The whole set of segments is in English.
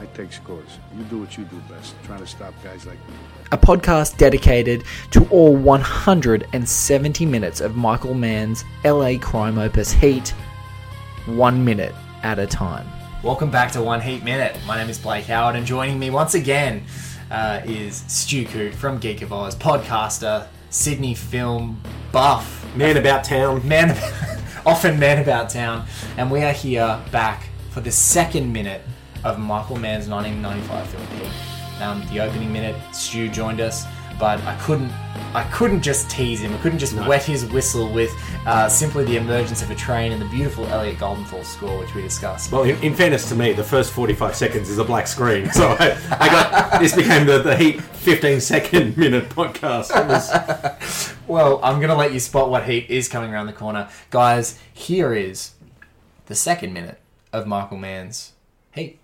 I take scores. You do what you do best, trying to stop guys like me. A podcast dedicated to all 170 minutes of Michael Mann's LA crime opus Heat, one minute at a time. Welcome back to One Heat Minute. My name is Blake Howard, and joining me once again uh, is Stu Coote from Geek of Oz, podcaster, Sydney film buff, Man about town. man, often man about town, and we are here back for the second minute of Michael Mann's 1995 film Heat. Um, the opening minute, Stu joined us, but I couldn't, I couldn't just tease him. I couldn't just wet his whistle with uh, simply the emergence of a train and the beautiful Elliot Goldenthal score, which we discussed. Well, in, in fairness to me, the first 45 seconds is a black screen. So I, I got this became the, the Heat 15 second minute podcast. Was, Well, I'm gonna let you spot what heat is coming around the corner, guys. Here is the second minute of Michael Mann's Heat.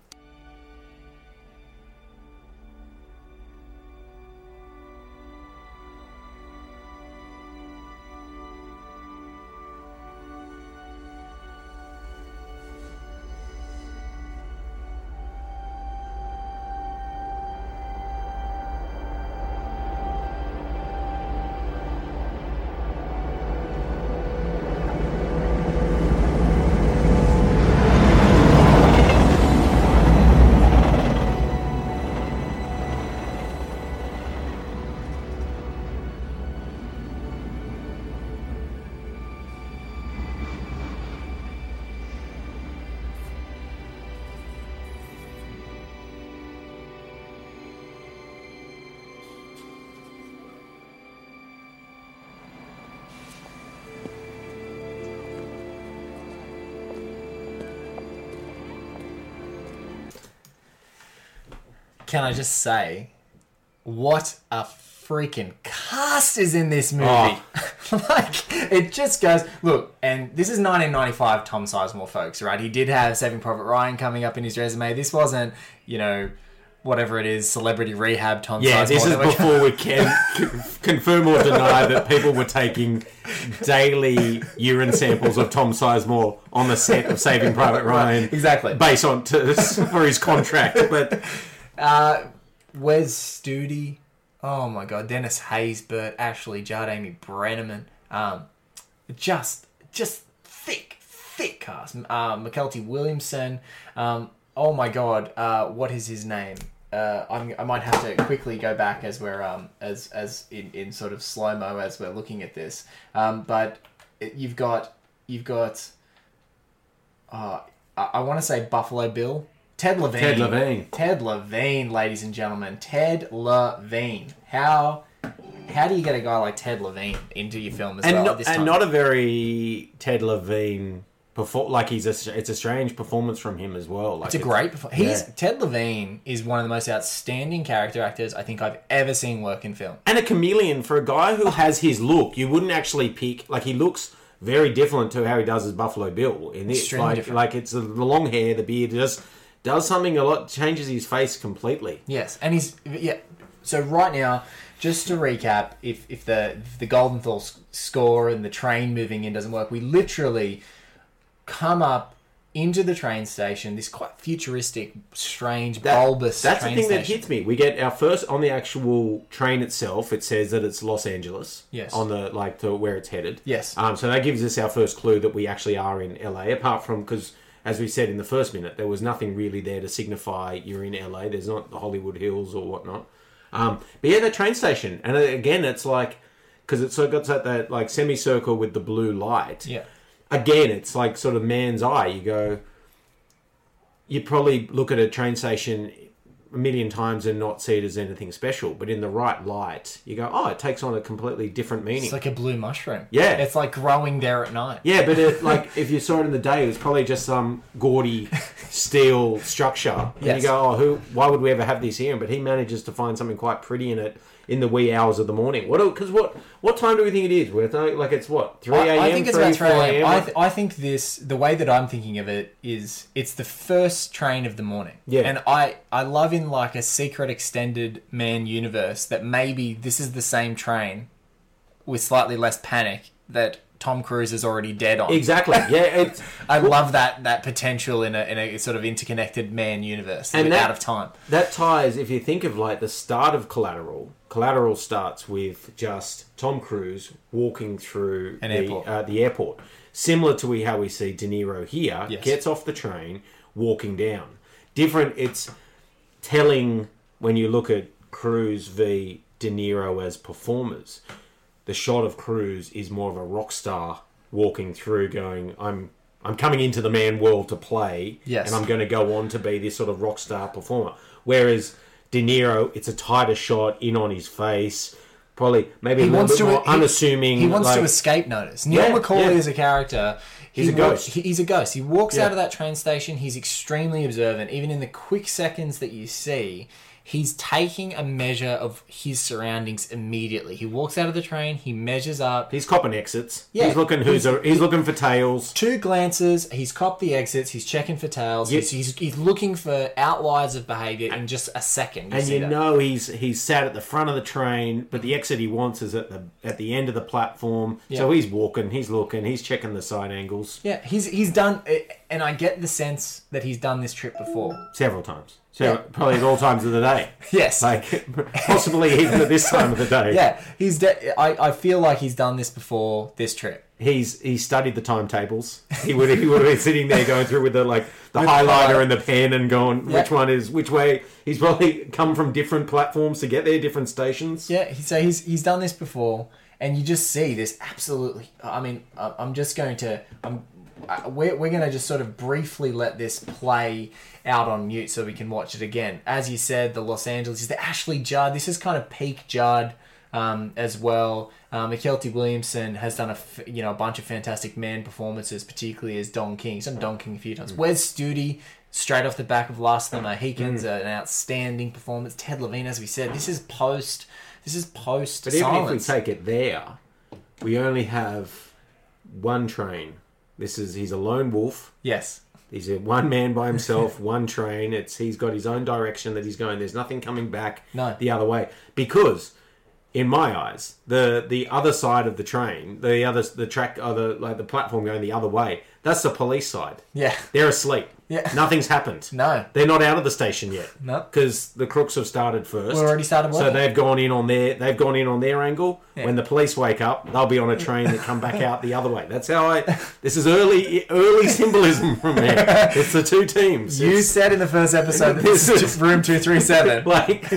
Can I just say, what a freaking cast is in this movie? Oh. like, it just goes. Look, and this is 1995 Tom Sizemore, folks, right? He did have Saving Private Ryan coming up in his resume. This wasn't, you know, whatever it is, Celebrity Rehab Tom yeah, Sizemore. this is before we can confirm or deny that people were taking daily urine samples of Tom Sizemore on the set of Saving Private Ryan. Exactly. Based on to, for his contract. But Uh, Wes Studi. Oh my god, Dennis Haysbert, Ashley Judd, Amy Brenneman. Um, just, just thick, thick cast. Uh, Mykelti Williamson. Um, oh my god, uh, what is his name? Uh, I'm, I might have to quickly go back as we're um, as as in, in sort of slow mo as we're looking at this. Um, but you've got you've got uh, I, I want to say Buffalo Bill, Ted Levine. Ted Levine. Ted Levine, ladies and gentlemen. Ted Levine. How how do you get a guy like Ted Levine into your film as and, well not, and not a very Ted Levine perform like he's a it's a strange performance from him as well. Like it's a great performance. He's yeah. Ted Levine is one of the most outstanding character actors I think I've ever seen work in film. and a chameleon for a guy who has his look. You wouldn't actually pick like he looks very different to how he does as Buffalo Bill in this. Extremely Like, different. like it's the, the long hair, the beard, just does something a lot changes his face completely. Yes, and he's yeah. So right now, just to recap, if if the if the Goldenthal s- score and the train moving in doesn't work, we literally come up into the train station. This quite futuristic, strange, bulbous. That's the train thing that station. hits me. We get our first on the actual train itself. It says that it's Los Angeles. Yes. On the like to where it's headed. Yes. Um. So that gives us our first clue that we actually are in LA. Apart from because, as we said in the first minute, there was nothing really there to signify you're in LA. There's not the Hollywood Hills or whatnot. Um. But yeah, the train station, and again, it's like because it's so got that, that like semicircle with the blue light. Yeah. Again, it's like sort of Mann's eye. You go, you probably look at a train station a million times and not see it as anything special, but in the right light, you go, oh, it takes on a completely different meaning. It's like a blue mushroom. Yeah. It's like growing there at night. Yeah, but it, like if you saw it in the day, it was probably just some gaudy steel structure. And Yes. you go, oh, who? Why would we ever have this here? But he manages to find something quite pretty in it in the wee hours of the morning. What? Because what? What time do we think it is? We're th- like it's what three a.m. I, I think it's 3, about 3 a.m. I, th- I think this, the way that I'm thinking of it is it's the first train of the morning. Yeah. And I, I love in like a secret extended Mann universe that maybe this is the same train with slightly less panic that Tom Cruise is already dead on. exactly. Yeah, it's I love that that potential in a, in a sort of interconnected Mann universe And that- out of time. that ties. If you think of like the start of Collateral, Collateral starts with just Tom Cruise walking through An the, airport. Uh, the airport, similar to we, how we see De Niro here. Yes. Gets off the train, walking down. Different. It's telling when you look at Cruise v De Niro as performers. The shot of Cruise is more of a rock star walking through, going, "I'm." I'm coming into the Mann world to play, Yes. and I'm going to go on to be this sort of rock star performer. Whereas De Niro, it's a tighter shot in on his face, probably maybe He wants to more he- unassuming. He wants like- to escape notice. Neil Yeah, McCauley yeah. is a character. He's he a ghost. he- he's a ghost. He walks Yeah. out of that train station. He's extremely observant. Even in the quick seconds that you see, he's taking a measure of his surroundings immediately. He walks out of the train. He measures up. He's copping exits. Yeah. He's looking who's a, he's looking for tails. Two glances. He's copped the exits. He's checking for tails. Yeah. He's, he's, he's looking for outliers of behaviour in just a second. And you that. know he's he's sat at the front of the train, but the exit he wants is at the at the end of the platform. So he's walking, he's looking, he's checking the side angles Yeah, he's he's done, eh, and I get the sense that he's done this trip before. several times. So Yeah. probably at all times of the day. Yes. Like possibly even at this time of the day. Yeah, he's. De- I I feel like he's done this before this trip. He's he studied the timetables. He would he would have been sitting there going through with the like the highlighter highlight. and the pen and going Yeah. which one is which way. He's probably come from different platforms to get there, different stations. Yeah, so he's he's done this before, and you just see this absolutely. I mean, I'm just going to. I'm. Uh, We're, we're going to just sort of briefly let this play out on mute so we can watch it again. As you said, the Los Angeles is the Ashley Judd. This is kind of peak Judd um, as well. Um, Mykelti Williamson has done a f- you know a bunch of fantastic Mann performances, particularly as Don King. He's done Don King a few times. Wes Studi, straight off the back of Last of the Mohicans, an outstanding performance. Ted Levine, as we said, this is post. This is post But even if we take it there, we only have one train. This is he's a lone wolf. yes, He's a one man by himself, one train. It's he's got his own direction that he's going. There's nothing coming back No. the other way because, in my eyes, the the other side of the train, the other the track, or the like the platform going the other way. That's the police side. yeah, They're asleep. Yeah. Nothing's happened. No. They're not out of the station yet. No. Because the crooks have started first. We've already started So they've gone in on their they've gone in on their angle. Yeah. When the police wake up, they'll be on a train that come back out the other way. That's how I this is early early symbolism from there. It's the two teams. you It's- said in the first episode that this is just room two three seven. like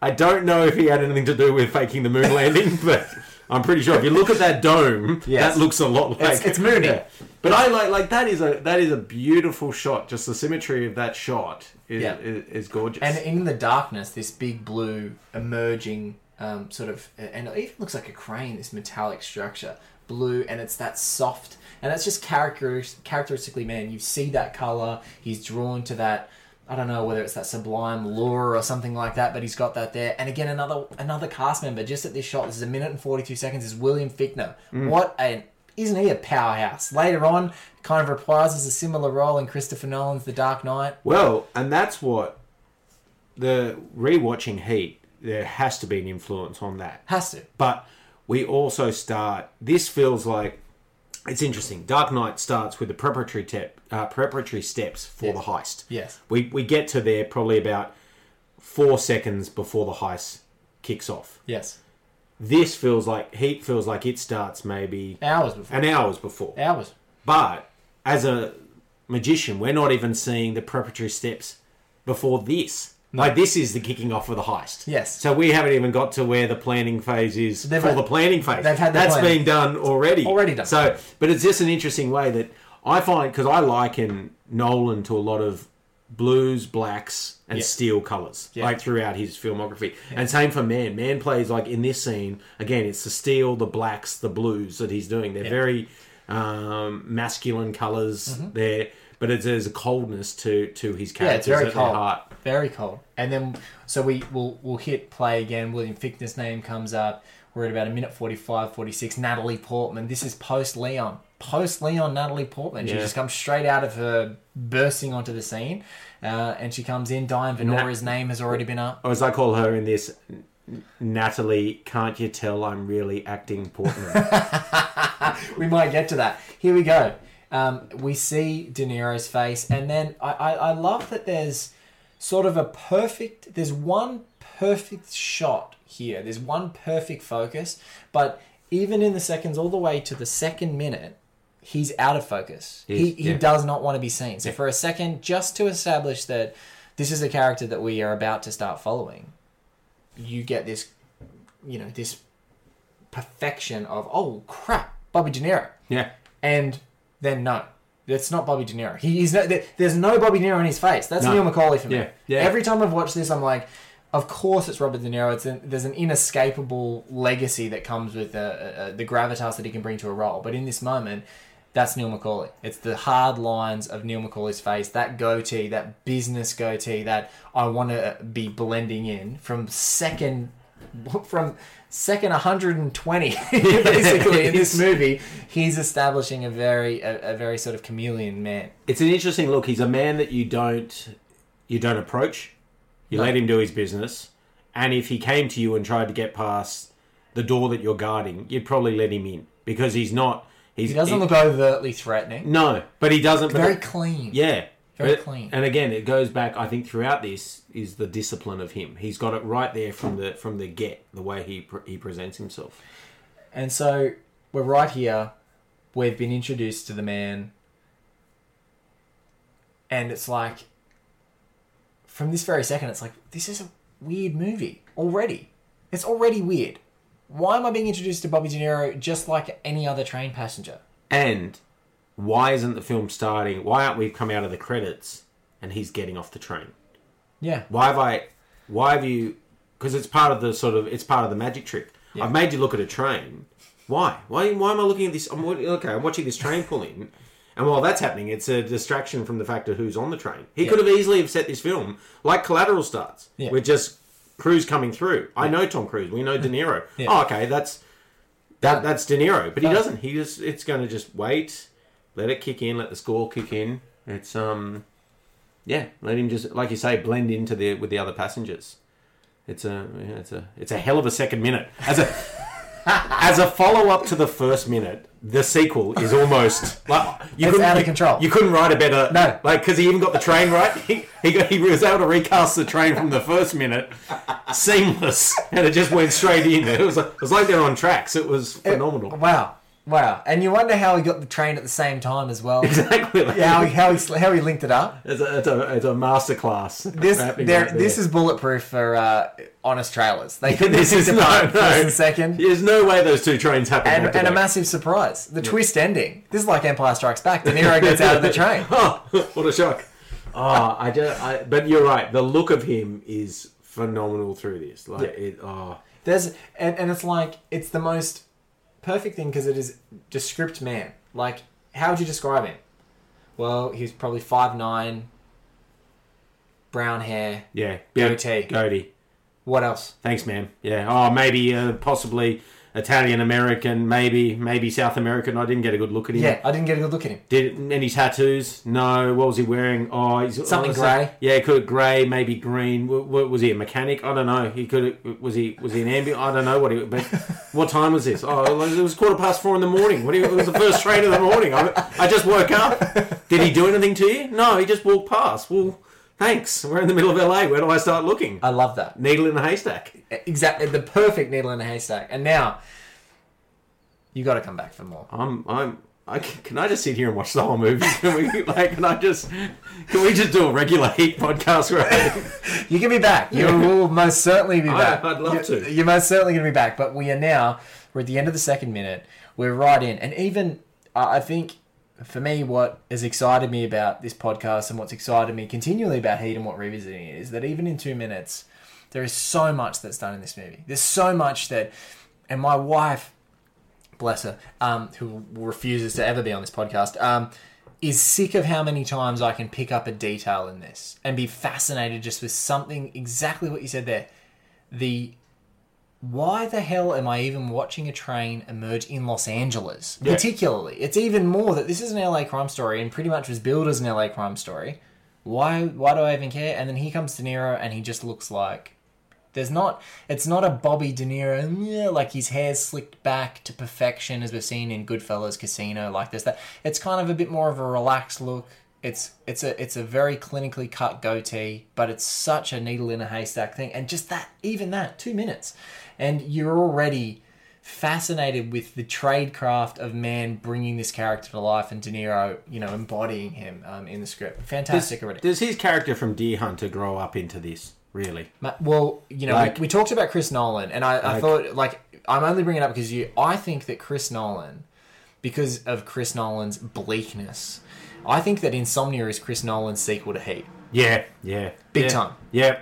I don't know if he had anything to do with faking the moon landing, but I'm pretty sure if you look at that dome, Yes. that looks a lot like It's- it's moony. But I like like that is a that is a beautiful shot. Just the symmetry of that shot is Yeah. is, is gorgeous. And in the darkness, this big blue emerging um, sort of, and it even looks like a crane. This metallic structure, blue, and it's that soft, and that's just character characteristically Mann. You see that color. He's drawn to that. I don't know whether it's that sublime lure or something like that, but he's got that there. And again, another another cast member just at this shot. This is a minute and forty two seconds. Is William Fichtner? Mm. What an isn't he a powerhouse? Later on, kind of reprises a similar role in Christopher Nolan's The Dark Knight. Well, and that's what the rewatching Heat. There has to be an influence on that. Has to. But we also start. This feels like it's interesting. Dark Knight starts with the preparatory tep, uh, preparatory steps for Yes. the heist. Yes. We we get to there probably about four seconds before the heist kicks off. Yes. This feels like Heat feels like it starts maybe Hours before. an hours before. Hours. But as a magician, we're not even seeing the preparatory steps before this. Like this is the kicking off of the heist. Yes. So we haven't even got to where the planning phase is They've for had- the planning phase. they've had That's planning. been done already. Already done. So, but it's just an interesting way that I find because I liken Nolan to a lot of blues, blacks, and Yeah. steel colors, Yeah. like throughout his filmography. And same for Mann. Mann plays like in this scene again. It's the steel, the blacks, the blues that he's doing. They're very um, masculine colors there, but it's, there's a coldness to to his Mm-hmm. Yeah, it's very at their cold. heart. Very cold. And then so we will we'll hit play again. William Fichtner's name comes up. We're at about a minute 45, 46. Natalie Portman. This is post Leon. Post Leon, Natalie Portman. She Yeah. just comes straight out of her bursting onto the scene, uh, and she comes in. Diane Venora's name has already been up. or as I call her in this, Natalie, can't you tell I'm really acting Portman? we might get to that. Here we go. Um, we see De Niro's face, and then I, I, I love that there's sort of a perfect. There's one perfect shot here. There's one perfect focus, but even in the seconds, all the way to the second minute, he's out of focus. He, he yeah. does not want to be seen. So for a second, just to establish that this is a character that we are about to start following, you get this, you know, this perfection of oh crap, Bobby De Niro yeah. and then no, that's not Bobby De Niro. He, he's no, there, there's no Bobby De Niro in his face. That's No. Neil McCauley for me. Yeah, yeah. Every time I've watched this, I'm like, of course it's Robert De Niro. It's an, there's an inescapable legacy that comes with uh, uh, the gravitas that he can bring to a role. But in this moment, that's Neil McCauley. It's the hard lines of Neil McCauley's face, that goatee, that business goatee that I want to be blending in from second from second 120 basically in this movie he's establishing a very a, a very sort of chameleon man It's an interesting look. He's a man that you don't you don't approach. You let him do his business, and if he came to you and tried to get past the door that you're guarding, you'd probably let him in because he's not. He's, he doesn't look overtly threatening No, but he doesn't. very it- clean Yeah. Very But- clean. And again, it goes back. I think throughout this is the discipline of him. He's got it right there from the from the get, the way he pre- he presents himself. and so we're right here we've been introduced to the man and it's like from this very second it's like this is a weird movie already it's already weird why am i being introduced to bobby de niro just like any other train passenger And why isn't the film starting? Why aren't we come out of the credits and he's getting off the train? yeah Why have I? Why have you? Because it's part of the sort of it's part of the magic trick. Yeah. I've made you look at a train. Why? Why? Why am I looking at this? I'm okay. I'm watching this train pull in, and while that's happening, it's a distraction from the fact of who's on the train. He could have easily have set this film like Collateral starts, Yeah. with just Cruise coming through. I know Tom Cruise. We know De Niro. Yeah. Oh, okay. That's that. Uh, that's De Niro, but he uh, doesn't. He just it's going to just wait, let it kick in, let the score kick in. It's um yeah, let him just like you say blend into the with the other passengers. It's a yeah, it's a it's a hell of a second minute as a as a follow up to the first minute. The sequel is almost like you It's couldn't- out of you- control. You couldn't write a better No. like because he even got the train right. He, he got, he was able to recast the train from the first minute, seamless, and it just went straight in. It was like, it was like they're on tracks. It was phenomenal. wow wow and you wonder how he got the train at the same time as well Exactly. How he, how he how he linked it up It's a, it's a, it's a masterclass. this there, this is bulletproof for uh, honest trailers they this is no, no. first and second There's no way those two trains happen. and, and a massive surprise the twist ending this is like empire strikes back de niro gets out of the train Oh, what a shock! Oh, I just, I, but you're right. The look of him is phenomenal through this. Like it. Oh, There's and, and it's like it's the most perfect thing because it is descript man. Like, how would you describe him? Well, he's probably five nine, brown hair. yeah. Goatee. Goatee. What else? Thanks, man. Yeah. Oh, maybe uh, possibly Italian American. Maybe maybe South American. I didn't get a good look at him. Yeah, I didn't get a good look at him. Did any tattoos? No. What was he wearing? Oh, he's Something grey. Yeah, could grey, maybe green. W- was he a mechanic? I don't know. He could. Was he? Was he an ambulance? I don't know what he. But what time was this? Oh, it was quarter past four in the morning. What? you- It was the first train of the morning. I, I just woke up. Did he do anything to you? No, he just walked past. Well, thanks. We're in the middle of LA. Where do I start looking? I love that. Needle in a haystack. Exactly, the perfect needle in a haystack. And now, you got to come back for more. I'm. I'm. I can, can I just sit here and watch the whole movie? Can we like? Can I just? Can we just do a regular Heat podcast? Right? You can be back. You will most certainly be back. I'd love You- to. You're most certainly going to be back. But we are now. We're at the end of the second minute. We're right in, and even uh, I think for me, what has excited me about this podcast and what's excited me continually about Heat and what revisiting it is that even in two minutes, there is so much that's done in this movie. There's so much that, and my wife bless her, um, who refuses to ever be on this podcast, um, is sick of how many times I can pick up a detail in this and be fascinated just with something exactly what you said there. The why the hell am I even watching a train emerge in Los Angeles? Particularly, it's even more that this is an LA crime story and pretty much was billed as an LA crime story. Why? Why do I even care? And then he comes De Niro, and he just looks like there's not. It's not a Bobby De Niro, yeah, like his hair's slicked back to perfection, as we've seen in Goodfellas, Casino, like this. That it's kind of a bit more of a relaxed look. It's it's a it's a very clinically cut goatee, but it's such a needle in a haystack thing. And just that, even that, two minutes, and you're already fascinated with the tradecraft of Mann bringing this character to life, and De Niro, you know, embodying him um, in the script. Fantastic already. Does his character from Deer Hunter grow up into this? Really? Well, you know, Like- we, we talked about Chris Nolan, and I, I Like- thought, like, I'm only bringing it up because you. I think that Chris Nolan, because of Chris Nolan's bleakness, I think that Insomnia is Chris Nolan's sequel to Heat. Yeah, yeah, Big yeah. time. Yeah,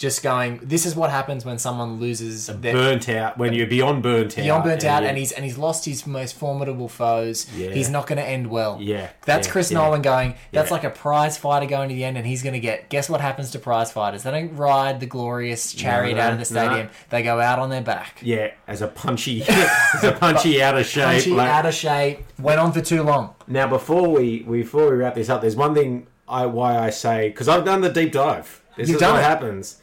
Just going, this is what happens when someone loses their, burnt out when you're beyond burnt out. beyond burnt out, and he's and he's lost his most formidable foes. Yeah. He's not going to end well. Yeah, that's yeah, Chris. Nolan going. That's like a prize fighter going to the end, and he's going to get. Guess what happens to prize fighters? They don't ride the glorious chariot no, out of the no. stadium. They go out on their back. yeah, as a punchy, as a punchy out of shape. punchy, like- out of shape, went on for too long. Now, before we before we wrap this up, there's one thing I why I say because I've done the deep dive. This You've is done what it. happens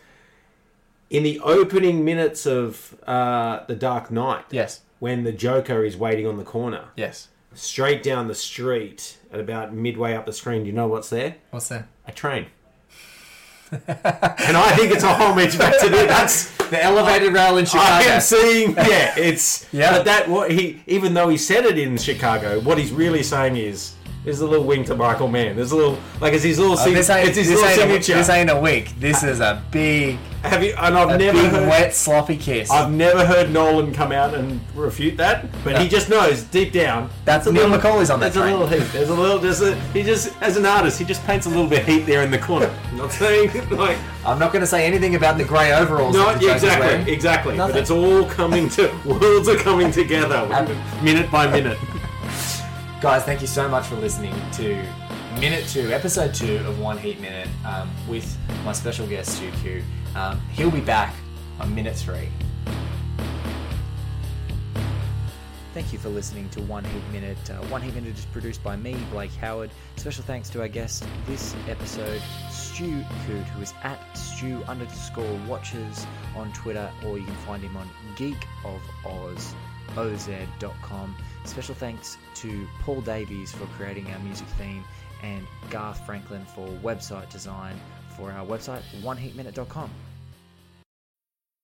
in the opening minutes of uh, the Dark Knight. Yes, when the Joker is waiting on the corner, yes. straight down the street at about midway up the screen. Do you know what's there? What's that? A train. and I think it's a homage back to the, that's The elevated rail in Chicago. I am seeing. Yeah, it's Yeah. But that what he even though he said it in Chicago, what he's really saying is there's a little wink to Michael Mann. There's a little like it's his little uh, Oh, sig- this ain't, it's his this, little ain't a, signature. this ain't a wink. This is a big, Have you? And I've a never big heard, wet sloppy kiss. I've never heard Nolan come out and refute that, but No. he just knows deep down. That's a Neil little- McCauley's on that There's train. a little heat. There's a little. There's a. He just as an artist, he just paints a little bit of heat there in the corner. I'm not saying like. I'm not going to say anything about the grey overalls. No, yeah, exactly, exactly. Nothing. But it's all coming to worlds are coming together, minute by minute. Guys, thank you so much for listening to minute two, episode two of One Heat Minute um, with my special guest, Stu Q. Um, he'll be back on minute three. Thank you for listening to One Heat Minute. Uh, One Heat Minute is produced by me, Blake Howard. Special thanks to our guest this episode, Stu Coote, who is at Stu underscore watches on Twitter, or you can find him on Geek of Oz. oz.com. Special thanks to Paul Davies for creating our music theme and Garth Franklin for website design for our website, oneheatminute.com.